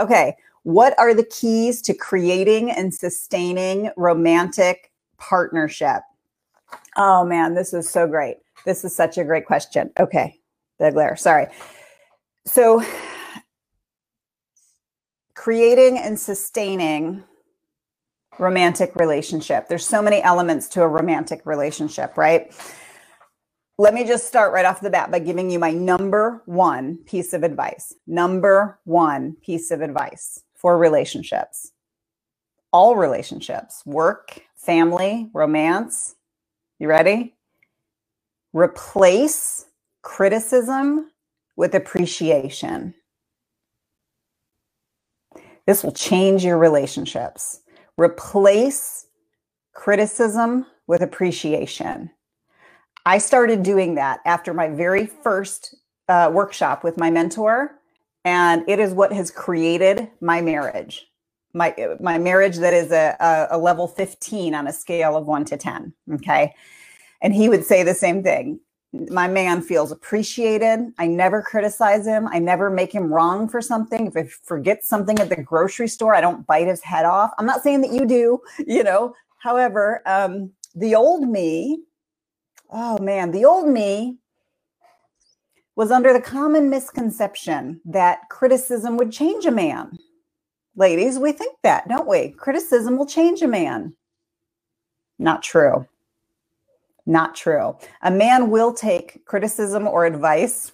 Okay, what are the keys to creating and sustaining romantic partnership? Oh man, this is so great. This is such a great question. Okay, the glare, sorry. So, creating and sustaining romantic relationship. There's so many elements to a romantic relationship, right? Let me just start right off the bat by giving you my number one piece of advice. Number one piece of advice for relationships. All relationships, work, family, romance. You ready? Replace criticism with appreciation. This will change your relationships. Replace criticism with appreciation. I started doing that after my very first uh, workshop with my mentor, and it is what has created my marriage. My my marriage that is a, a, level 15 on a scale of one to 10. Okay. And he would say the same thing my man feels appreciated. I never criticize him. I never make him wrong for something. If he forgets something at the grocery store, I don't bite his head off. I'm not saying that you do, you know. However, um, the old me, oh man, the old me was under the common misconception that criticism would change a man. Ladies, we think that, don't we? Criticism will change a man. Not true. Not true. A man will take criticism or advice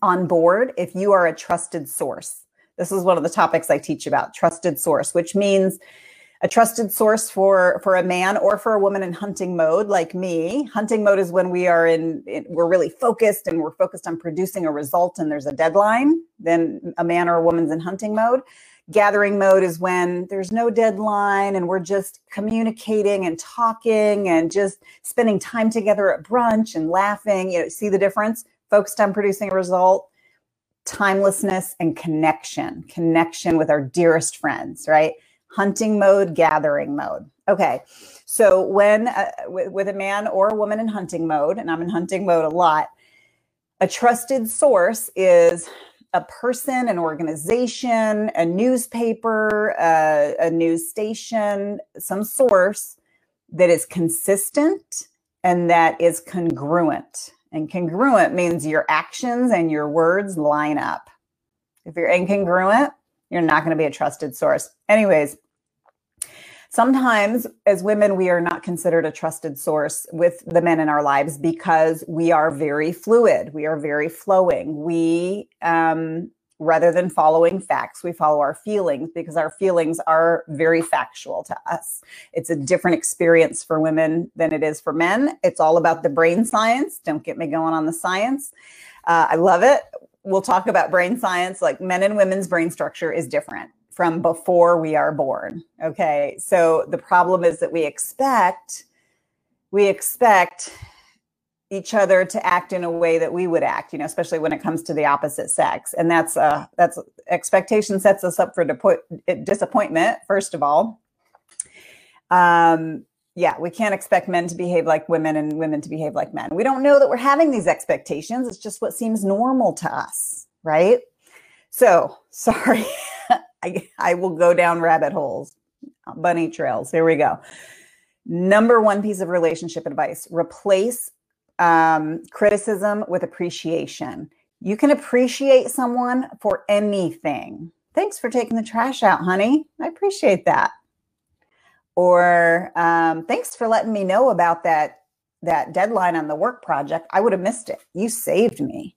on board if you are a trusted source. This is one of the topics I teach about trusted source, which means a trusted source for for a man or for a woman in hunting mode like me hunting mode is when we are in, in, we're really focused and we're focused on producing a result and there's a deadline then a man or a woman's in hunting mode gathering mode is when there's no deadline and we're just communicating and talking and just spending time together at brunch and laughing. You know, see the difference? Focused on producing a result, timelessness and connection, connection with our dearest friends, right? Hunting mode, gathering mode. Okay. So when uh, with, a man or a woman in hunting mode, and I'm in hunting mode a lot, a trusted source is a person, an organization, a newspaper, uh, a news station, some source that is consistent and that is congruent. And congruent means your actions and your words line up. If you're incongruent, you're not going to be a trusted source. Anyways, Sometimes, as women, we are not considered a trusted source with the men in our lives because we are very fluid. We are very flowing. We, um, rather than following facts, we follow our feelings because our feelings are very factual to us. It's a different experience for women than it is for men. It's all about the brain science. Don't get me going on the science. Uh, I love it. We'll talk about brain science. Like men and women's brain structure is different from before we are born. Okay. So the problem is that we expect, we expect each other to act in a way that we would act, you know, especially when it comes to the opposite sex. And that's uh that's expectation sets us up for disappointment, first of all. Um, yeah, we can't expect men to behave like women and women to behave like men. We don't know that we're having these expectations. It's just what seems normal to us, right? So, sorry. I, I will go down rabbit holes, bunny trails. Here we go. Number one piece of relationship advice replace um, criticism with appreciation. You can appreciate someone for anything. Thanks for taking the trash out, honey. I appreciate that. Or um, thanks for letting me know about that that deadline on the work project. I would have missed it. You saved me.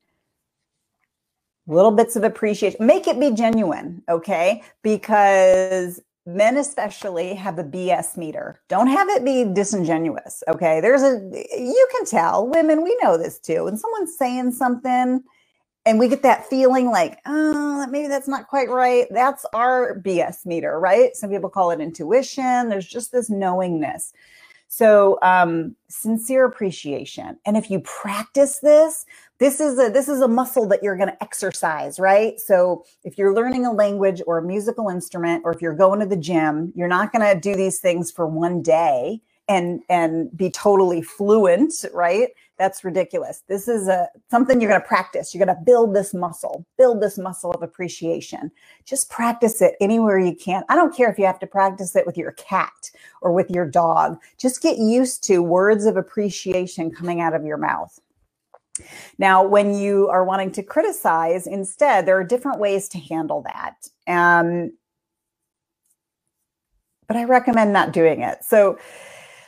Little bits of appreciation. Make it be genuine okay? Because men especially have a bs meter. Don't have it be disingenuous okay? There's a you can tell. Women we know this too. When someone's saying something and we get that feeling like oh maybe that's not quite right that's our bs meter right some people call it intuition there's just this knowingness so um, sincere appreciation. And if you practice this, this is a this is a muscle that you're going to exercise, right? So if you're learning a language or a musical instrument, or if you're going to the gym, you're not going to do these things for one day and and be totally fluent, right? That's ridiculous. This is a something you're going to practice. You're going to build this muscle, build this muscle of appreciation. Just practice it anywhere you can. I don't care if you have to practice it with your cat or with your dog. Just get used to words of appreciation coming out of your mouth. Now, when you are wanting to criticize, instead, there are different ways to handle that. Um, but I recommend not doing it. So,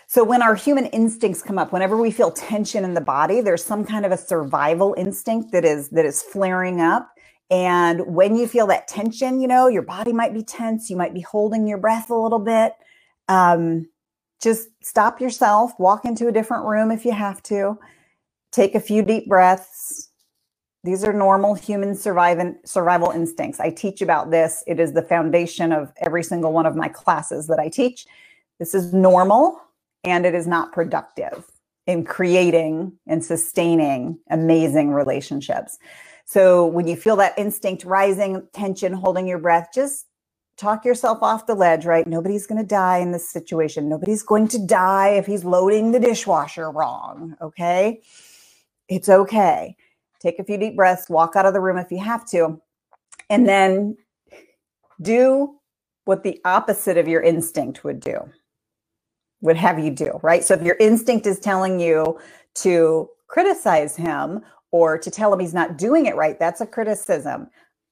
so when our human instincts come up, whenever we feel tension in the body, there's some kind of a survival instinct that is that is flaring up. And when you feel that tension, you know, your body might be tense, you might be holding your breath a little bit. Um, just stop yourself, walk into a different room if you have to, take a few deep breaths. These are normal human survival, survival instincts. I teach about this. It is the foundation of every single one of my classes that I teach. This is normal and it is not productive in creating and sustaining amazing relationships. So when you feel that instinct rising, tension, holding your breath, just talk yourself off the ledge, right? Nobody's going to die in this situation. Nobody's going to die if he's loading the dishwasher wrong. Okay. It's okay. Take a few deep breaths, walk out of the room if you have to, and then do what the opposite of your instinct would do, would have you do, right? So if your instinct is telling you to criticize him or to tell him he's not doing it right, that's a criticism.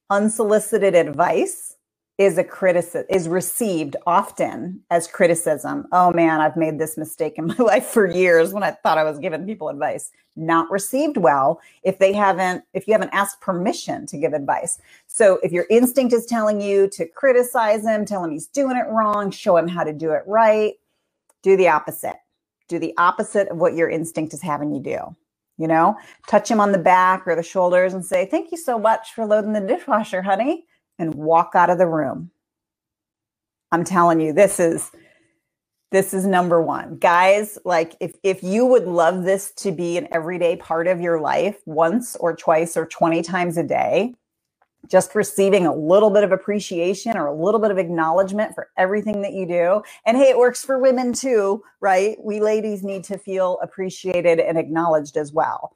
Unsolicited advice is a criticism is received often as criticism. Oh man, I've made this mistake in my life for years when I thought I was giving people advice. Not received well if they haven't if you haven't asked permission to give advice. So if your instinct is telling you to criticize him, tell him he's doing it wrong, show him how to do it right, do the opposite. Do the opposite of what your instinct is having you do. You know, touch him on the back or the shoulders and say, "Thank you so much for loading the dishwasher, honey." and walk out of the room. I'm telling you, this is this is number one. Guys, like if if you would love this to be an everyday part of your life once or twice or 20 times a day, just receiving a little bit of appreciation or a little bit of acknowledgement for everything that you do. And hey, it works for women too, right? We ladies need to feel appreciated and acknowledged as well.